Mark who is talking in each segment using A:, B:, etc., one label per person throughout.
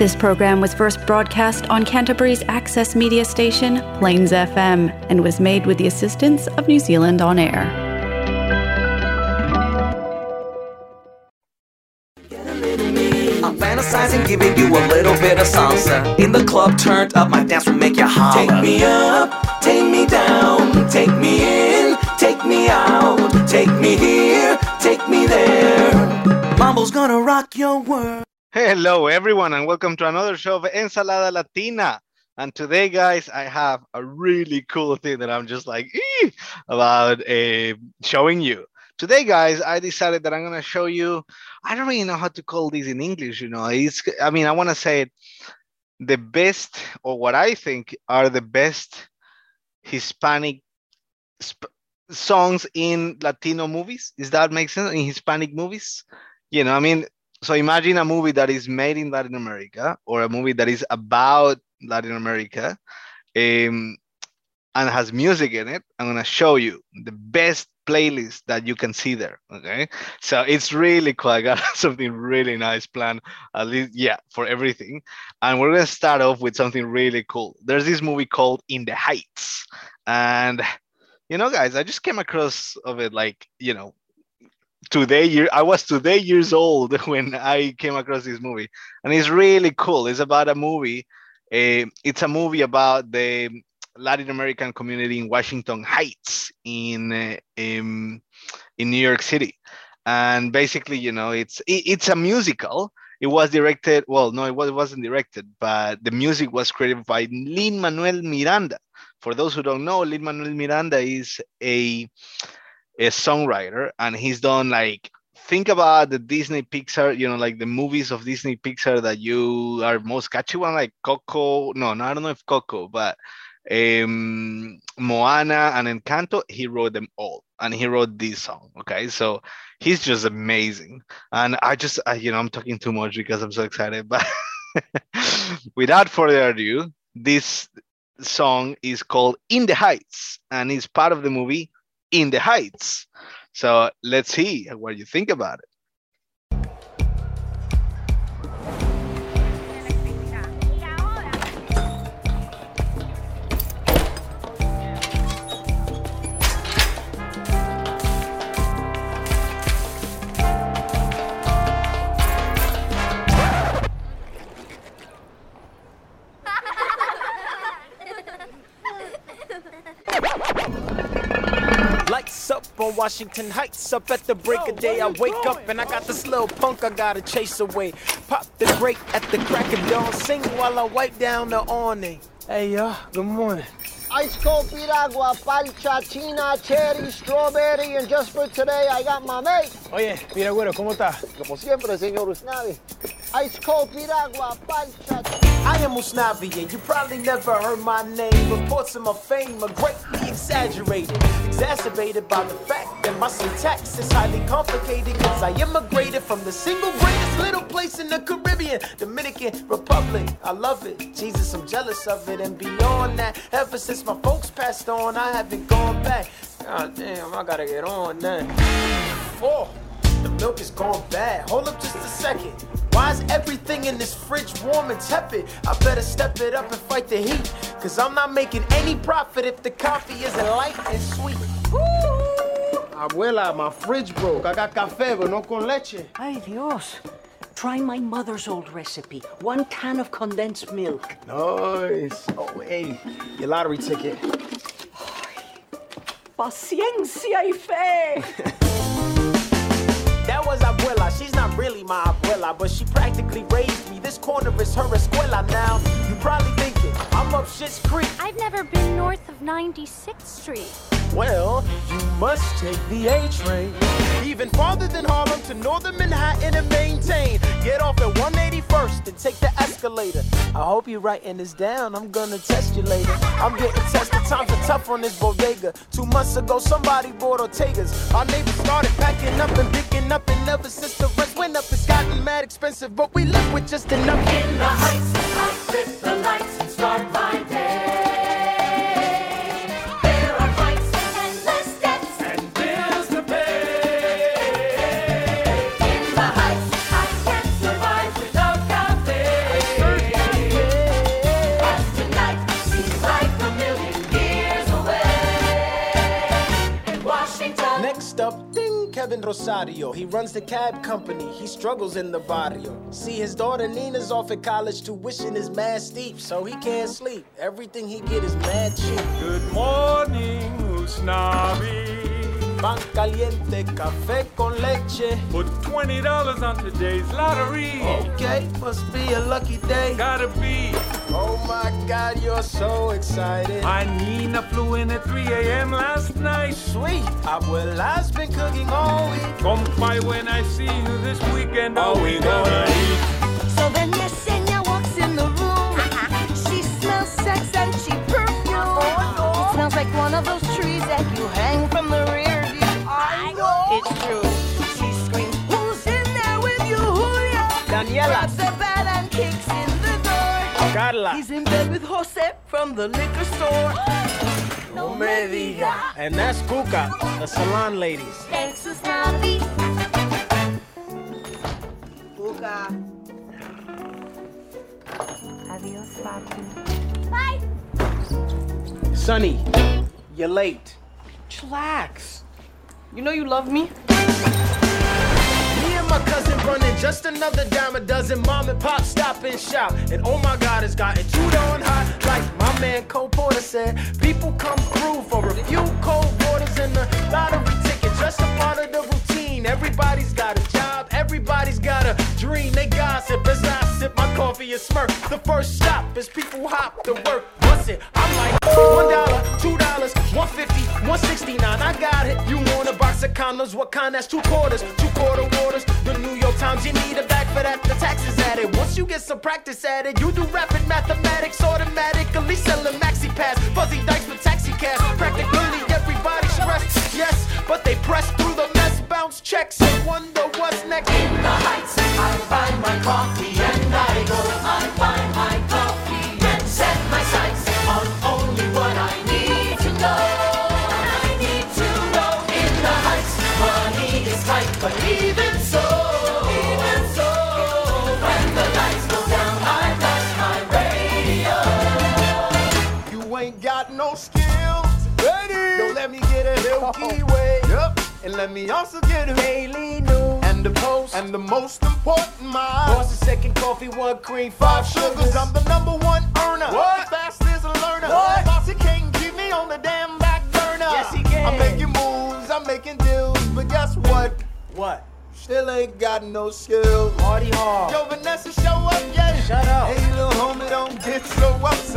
A: This program was first broadcast on Canterbury's access media station, Plains FM, and was made with the assistance of New Zealand On Air.
B: I'm fantasizing, giving you a little bit of salsa. In the club, turned up, my dance will make you holler. Take me up, take me down, take me in, take me out, take me here, take me there. Mambo's gonna rock your world.
C: Hello, everyone, and welcome to another show of Ensalada Latina. And today, guys, I have a really cool thing that I'm just like about uh, showing you. Today, guys, I decided that I'm gonna show you. I don't really know how to call this in English. You know, it's. I mean, I want to say it, the best, or what I think are the best Hispanic sp- songs in Latino movies. Does that make sense? In Hispanic movies, you know, I mean, so imagine a movie that is made in Latin America or a movie that is about Latin America um, and has music in it. I'm gonna show you the best playlist that you can see there. Okay, so it's really cool. I got something really nice planned, at least yeah, for everything. And we're gonna start off with something really cool. There's this movie called In the Heights, and you know, guys, I just came across of it like you know today i was today years old when i came across this movie. And it's really cool. It's about a movie uh, it's a movie about the latin american community in washington heights in uh, in, in new york city. And basically you know it's it, it's a musical. It was directed well no it, was, it wasn't directed but the music was created by lin manuel miranda. For those who don't know lin manuel miranda is a a songwriter and he's done like think about the disney pixar you know like the movies of disney pixar that you are most catchy one like coco no, no i don't know if coco but um moana and encanto he wrote them all and he wrote this song okay? So he's just amazing. And i just I, you know i'm talking too much because i'm so excited but without further ado this song is called in the heights and it's part of the movie in the heights. So let's see what you think about it.
D: Washington Heights. Up at the break of day, I wake up and I got this little punk I gotta chase away. Pop the grate at the crack of dawn, sing while I wipe down the awning. Hey, y'all, good morning.
E: Ice cold piragua, palcha, china, cherry, strawberry, and just for today I got mamey.
D: Oye, mira, güero, ¿cómo estás?
E: Como siempre, señor Usnavi. Ice cold piragua, palcha.
D: I am Usnavi, and you probably never heard my name. Reports of my fame are greatly exaggerated, exacerbated by the fact that my syntax is highly complicated. Cause I immigrated from the single greatest little place in the Caribbean, Dominican Republic. I love it. Jesus, I'm jealous of it. And beyond that, ever since my folks passed on, I haven't gone back. God damn, I gotta get on that. Oh, the milk is gone bad. Hold up just a second. Why is everything in this fridge warm and tepid? I better step it up and fight the heat. Cause I'm not making any profit if the coffee isn't light and sweet.
E: Abuela, my fridge broke. I got café, but no con leche.
F: Ay, Dios. Try my mother's old recipe. One can of condensed milk.
D: Nice. Oh, hey, your lottery ticket.
F: Paciencia y fe.
D: That was Abuela. She's not really my abuela, but she practically raised me. This corner is her escuela now. You probably thinking I'm up Shit's Creek.
G: I've never been north of 96th Street.
D: Well, you must take the A train. Even farther than Harlem to northern Manhattan and maintain. Get off at 181st and take the escalator. I hope you're writing this down. I'm gonna test you later. I'm getting tested. Times are tough on this bodega. Two months ago, somebody bought Ortega's. Our neighbors started packing up and picking up, and ever since the rent went up, it's gotten mad expensive. But we live with just enough.
H: In the heights, I fit the lights and start my day. In
D: Rosario. He runs the cab company. He struggles in the barrio. See, his daughter Nina's off at college. Tuition is mad steep, so he can't sleep. Everything he get is mad cheap.
I: Good morning, Usnavi.
D: Pan caliente, café con leche.
I: Put $20 on today's lottery.
D: Okay, must be a lucky day.
I: Gotta be.
D: Oh my god, you're so excited.
I: My Nina flew in at 3 a.m. last night.
D: Sweet. Abuela's been cooking all week.
I: Come by when I see you this weekend. Are we gonna eat?
D: Carla.
J: He's in bed with Jose from the liquor store.
D: No me diga. And that's Cuca, the salon ladies.
J: Thanks, Usnavi.
E: Cuca.
J: Adios, papi. Bye.
D: Sonny, you're late.
K: Chillax. You know you love me.
D: My cousin running just another dime a dozen. Mom and pop stop and shop. And oh my god, it's gotten too darn hot. Like my man Cole Porter said, people come through for a few cold waters and a lottery ticket. Just a part of the routine. Everybody's got a job, everybody's got a dream. They gossip as I sip my coffee and smirk. The first stop is people hop to work. What's it? I'm like, one dollar, two dollars, one fifty, one sixty nine. I got it. You box of? What kind? Two quarters, two quarter waters. The New York Times, you need a bag for that. The taxes added. Once you get some practice at it, you do rapid mathematics automatically. Selling maxi pads, fuzzy dice for taxi cabs. Practically everybody stressed, yes, but they press through the mess, bounce checks, and wonder what's next.
B: In the heights, I find my coffee
D: Milky Way. Yep. And let me also get a daily news and the post and the most important mile. Boss the second coffee, one cream, five sugars. I'm the number one earner. What? The fastest learner. What? Bossy can't keep me on the damn back burner. Yes, he can. I'm making moves, I'm making deals, but guess what? What? Still ain't got no skills. Party hard. Yo, Vanessa, show up yet? Shut up. Hey, little homie, don't get so upset.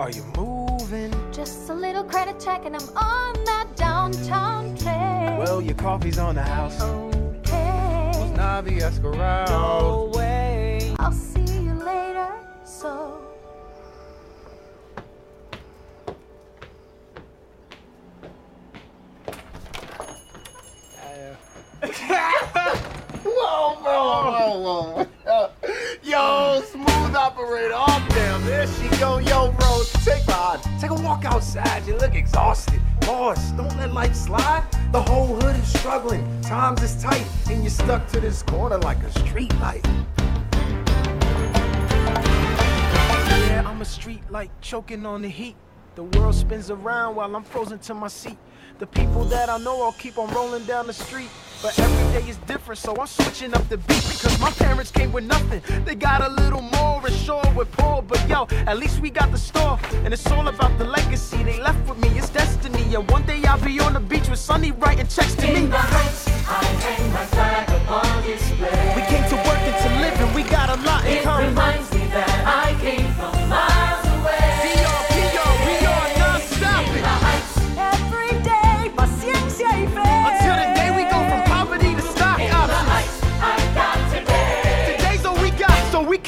D: Are you moving?
G: Just a little credit check, and I'm on that downtown train.
D: Well, your coffee's on the house.
G: Okay.
D: Navi, ask her.
G: No way. I'll see you later. So.
D: Whoa, whoa, whoa, whoa. Yo, smooth operator. Oh, damn. There she go. Yo, bro, take a, take a walk outside. You look exhausted. Boss, don't let life slide. The whole hood is struggling. Times is tight, and you're stuck to this corner like a street light. Yeah, I'm a street light choking on the heat. The world spins around while I'm frozen to my seat. The people that I know, I'll keep on rolling down the street. But every day is different, so I'm switching up the beat because my parents came with nothing. They got a little more and sure with poor, but yo, at least we got the store. And it's all about the legacy they left with me. It's destiny. And one day I'll be on the beach with Sunny writing checks to me.
B: In the heights, I hang my flag upon display.
D: We came to work and to live, and we got a lot in common.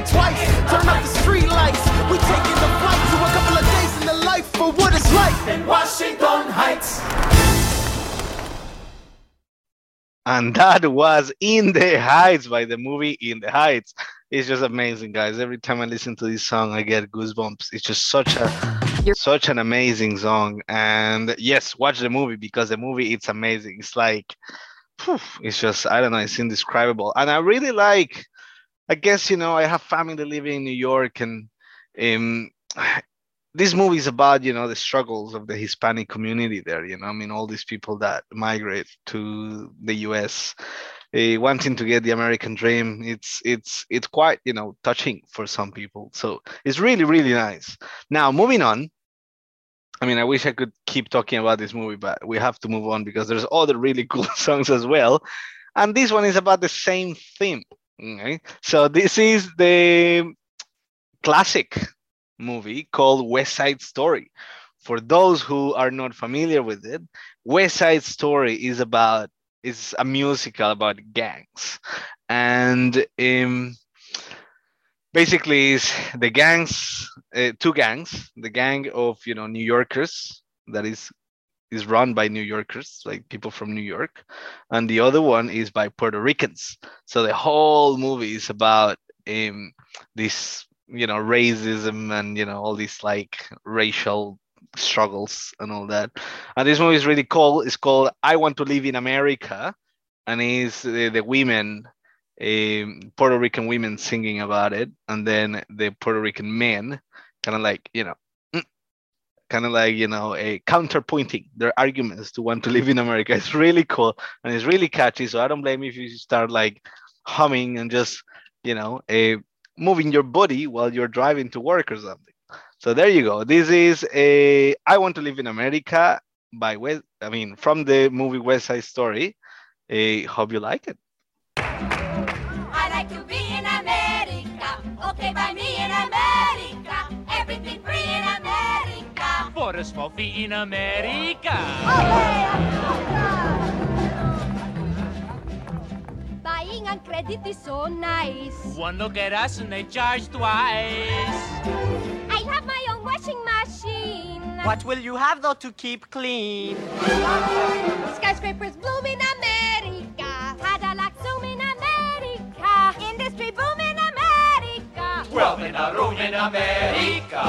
D: it twice. Turn up the street lights. We taking the flight to a couple of days in the life for what it's like in Washington Heights.
C: And that was In the Heights by the movie In the Heights. It's just amazing, guys. Every time I listen to this song, I get goosebumps. It's just such a such an amazing song. And yes, watch the movie because the movie it's amazing. It's like phew, it's just I don't know, it's indescribable. And I really like I guess you know, I have family living in New York and um this movie is about you know the struggles of the hispanic community there you know i mean all these people that migrate to the us uh, wanting to get the american dream. It's it's it's quite you know touching for some people. So it's really really nice. Now moving on. I mean i wish i could keep talking about this movie but we have to move on because there's other really cool songs as well. And this one is about the same theme okay so this is the classic movie called West Side Story. For those who are not familiar with it, West Side Story is about is a musical about gangs, and um, basically is the gangs, uh, two gangs, the gang of you know New Yorkers that is is run by New Yorkers, like people from New York, and the other one is by Puerto Ricans. So the whole movie is about um, this you know racism and you know all these like racial struggles and all that and this movie is really cool it's called i want to live in america and it's the, women um, puerto rican women singing about it and then the puerto rican men kind of like you know kind of like you know a counterpointing their arguments to want to live in america it's really cool and it's really catchy so i don't blame if you start like humming and just you know a moving your body while you're driving to work or something. So there you go. This is a I Want to Live in America by West, I mean from the movie West Side Story. I hope you like it.
H: America.
I: For a small in America.
H: Buying on credit is so nice.
I: One look at us and they charge twice.
H: I have my own washing machine.
K: What will you have though to keep clean?
H: Skyscrapers bloom in America. Cadillac zoom in America. Industry boom in America.
I: Twelve in a room in America.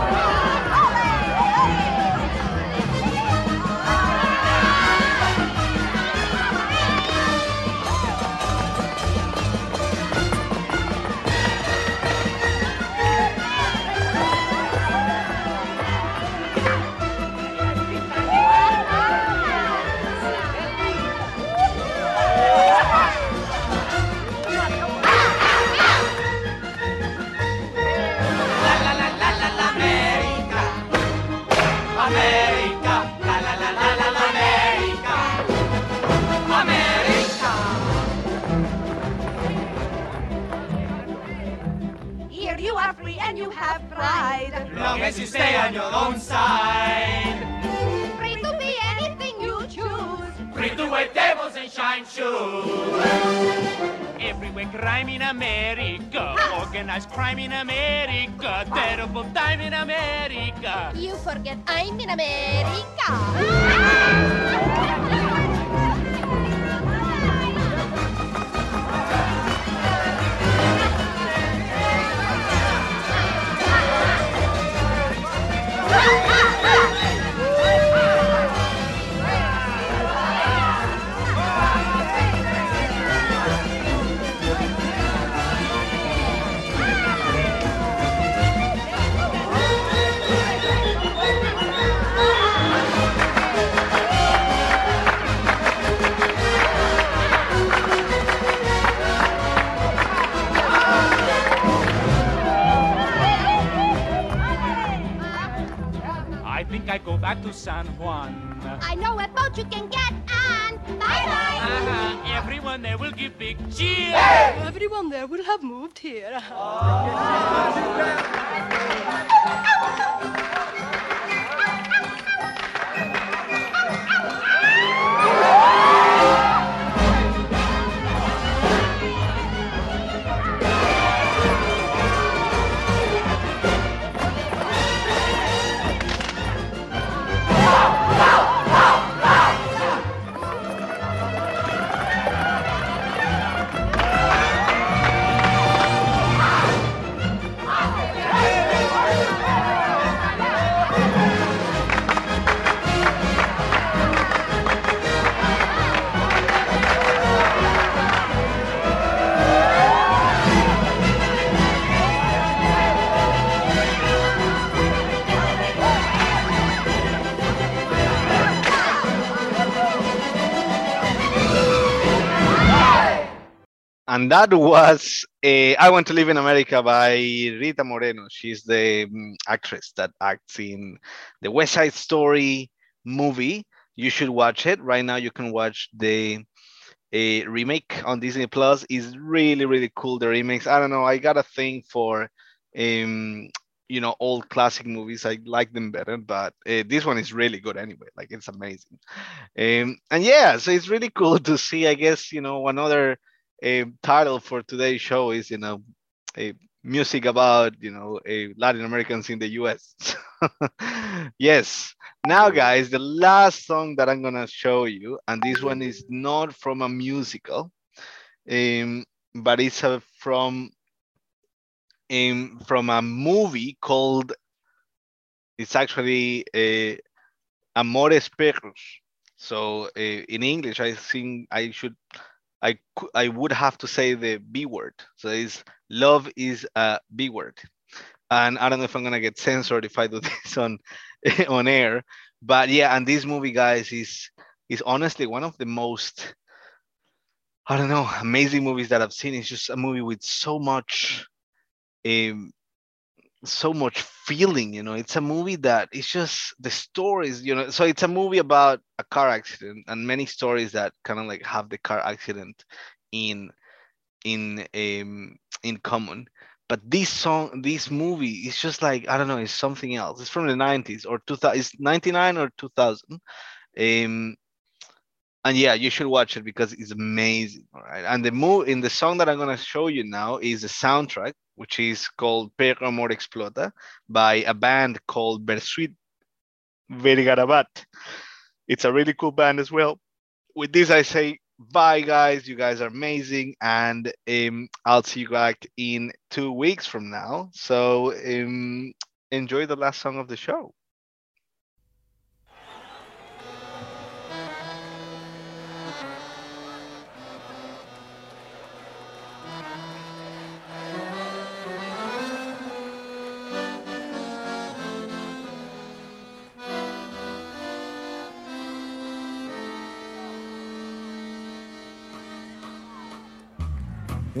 H: you have pride.
I: Long as you stay on your own side,
H: Free to be anything you choose.
I: free to wear devils and shine shoes. Everywhere crime in America, organized crime in America, terrible time in America.
H: You forget I'm in America.
I: There will
K: have moved here.
C: and that was uh, I Want to Live in America by Rita Moreno. She's the mm, actress that acts in the West Side Story movie. You should watch it right now. You can watch the a remake on Disney Plus. is really really cool. The remakes. I don't know. I got a thing for um you know old classic movies. I like them better, but uh, this one is really good anyway. Like it's amazing. Um, and yeah, so it's really cool to see. I guess you know another a title for today's show is you know a music about you know a Latin Americans in the US. yes. Now guys, the last song that I'm gonna show you, and this one is not from a musical, um, but it's from um, from a movie called it's actually a Amores Perros. So uh, in English, I think I should I I would have to say the B word. So it's love is a B word. And I don't know if I'm gonna get censored if I do this on on air. But yeah, and this movie, guys, is is honestly one of the most I don't know amazing movies that I've seen. It's just a movie with so much um so much feeling you know? It's a movie that it's just the stories you know? So it's a movie about a car accident and many stories that kind of like have the car accident in in um in common. But this song this movie is just like i don't know it's something else. It's from the 90s or 2000 it's 99 or 2000 um and yeah you should watch it because it's amazing all right? And the move in the song that i'm going to show you now is the soundtrack which is called Perro Amor Explota by a band called Bersuit Vergarabat. It's a really cool band as well. With this, I say bye, guys. You guys are amazing, and um, I'll see you back in two weeks from now. So um, enjoy the last song of the show.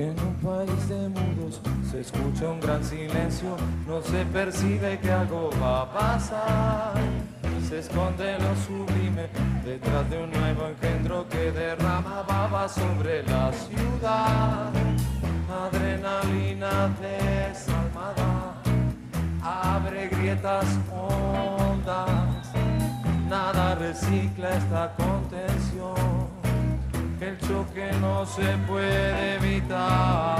L: En un país de mudos se escucha un gran silencio, no se percibe que algo va a pasar. Se esconde lo sublime detrás de un nuevo engendro que derrama baba sobre la ciudad. Adrenalina desalmada abre grietas hondas, nada recicla esta contención el choque no se puede evitar.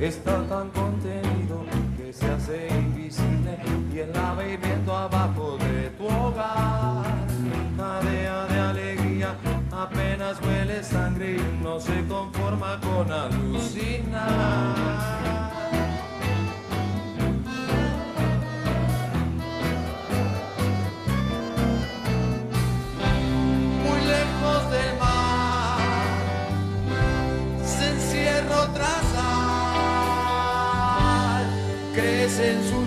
L: Está tan contenido que se hace invisible y el va hirviendo abajo de tu hogar. Cadea de alegría, apenas huele sangre y no se conforma con alucinar. en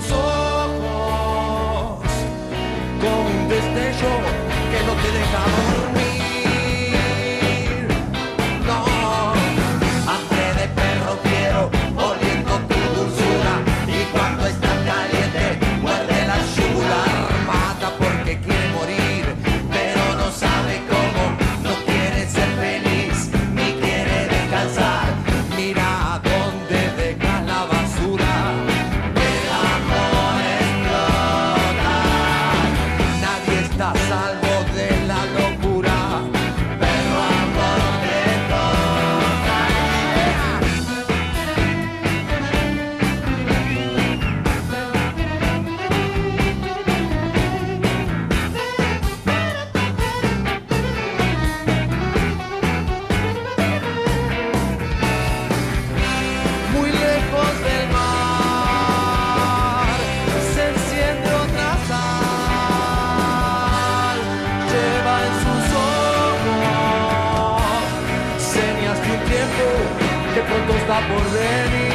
L: por venir.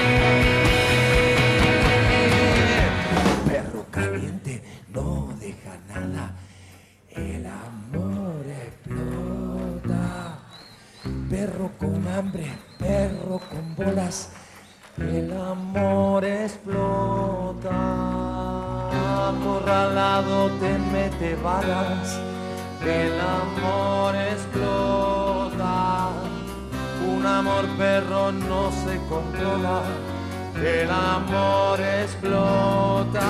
L: Perro caliente no deja nada, el amor explota. Perro con hambre, perro con bolas, el amor explota. Acorralado te mete balas, el amor explota amor perro no se controla, el amor explota.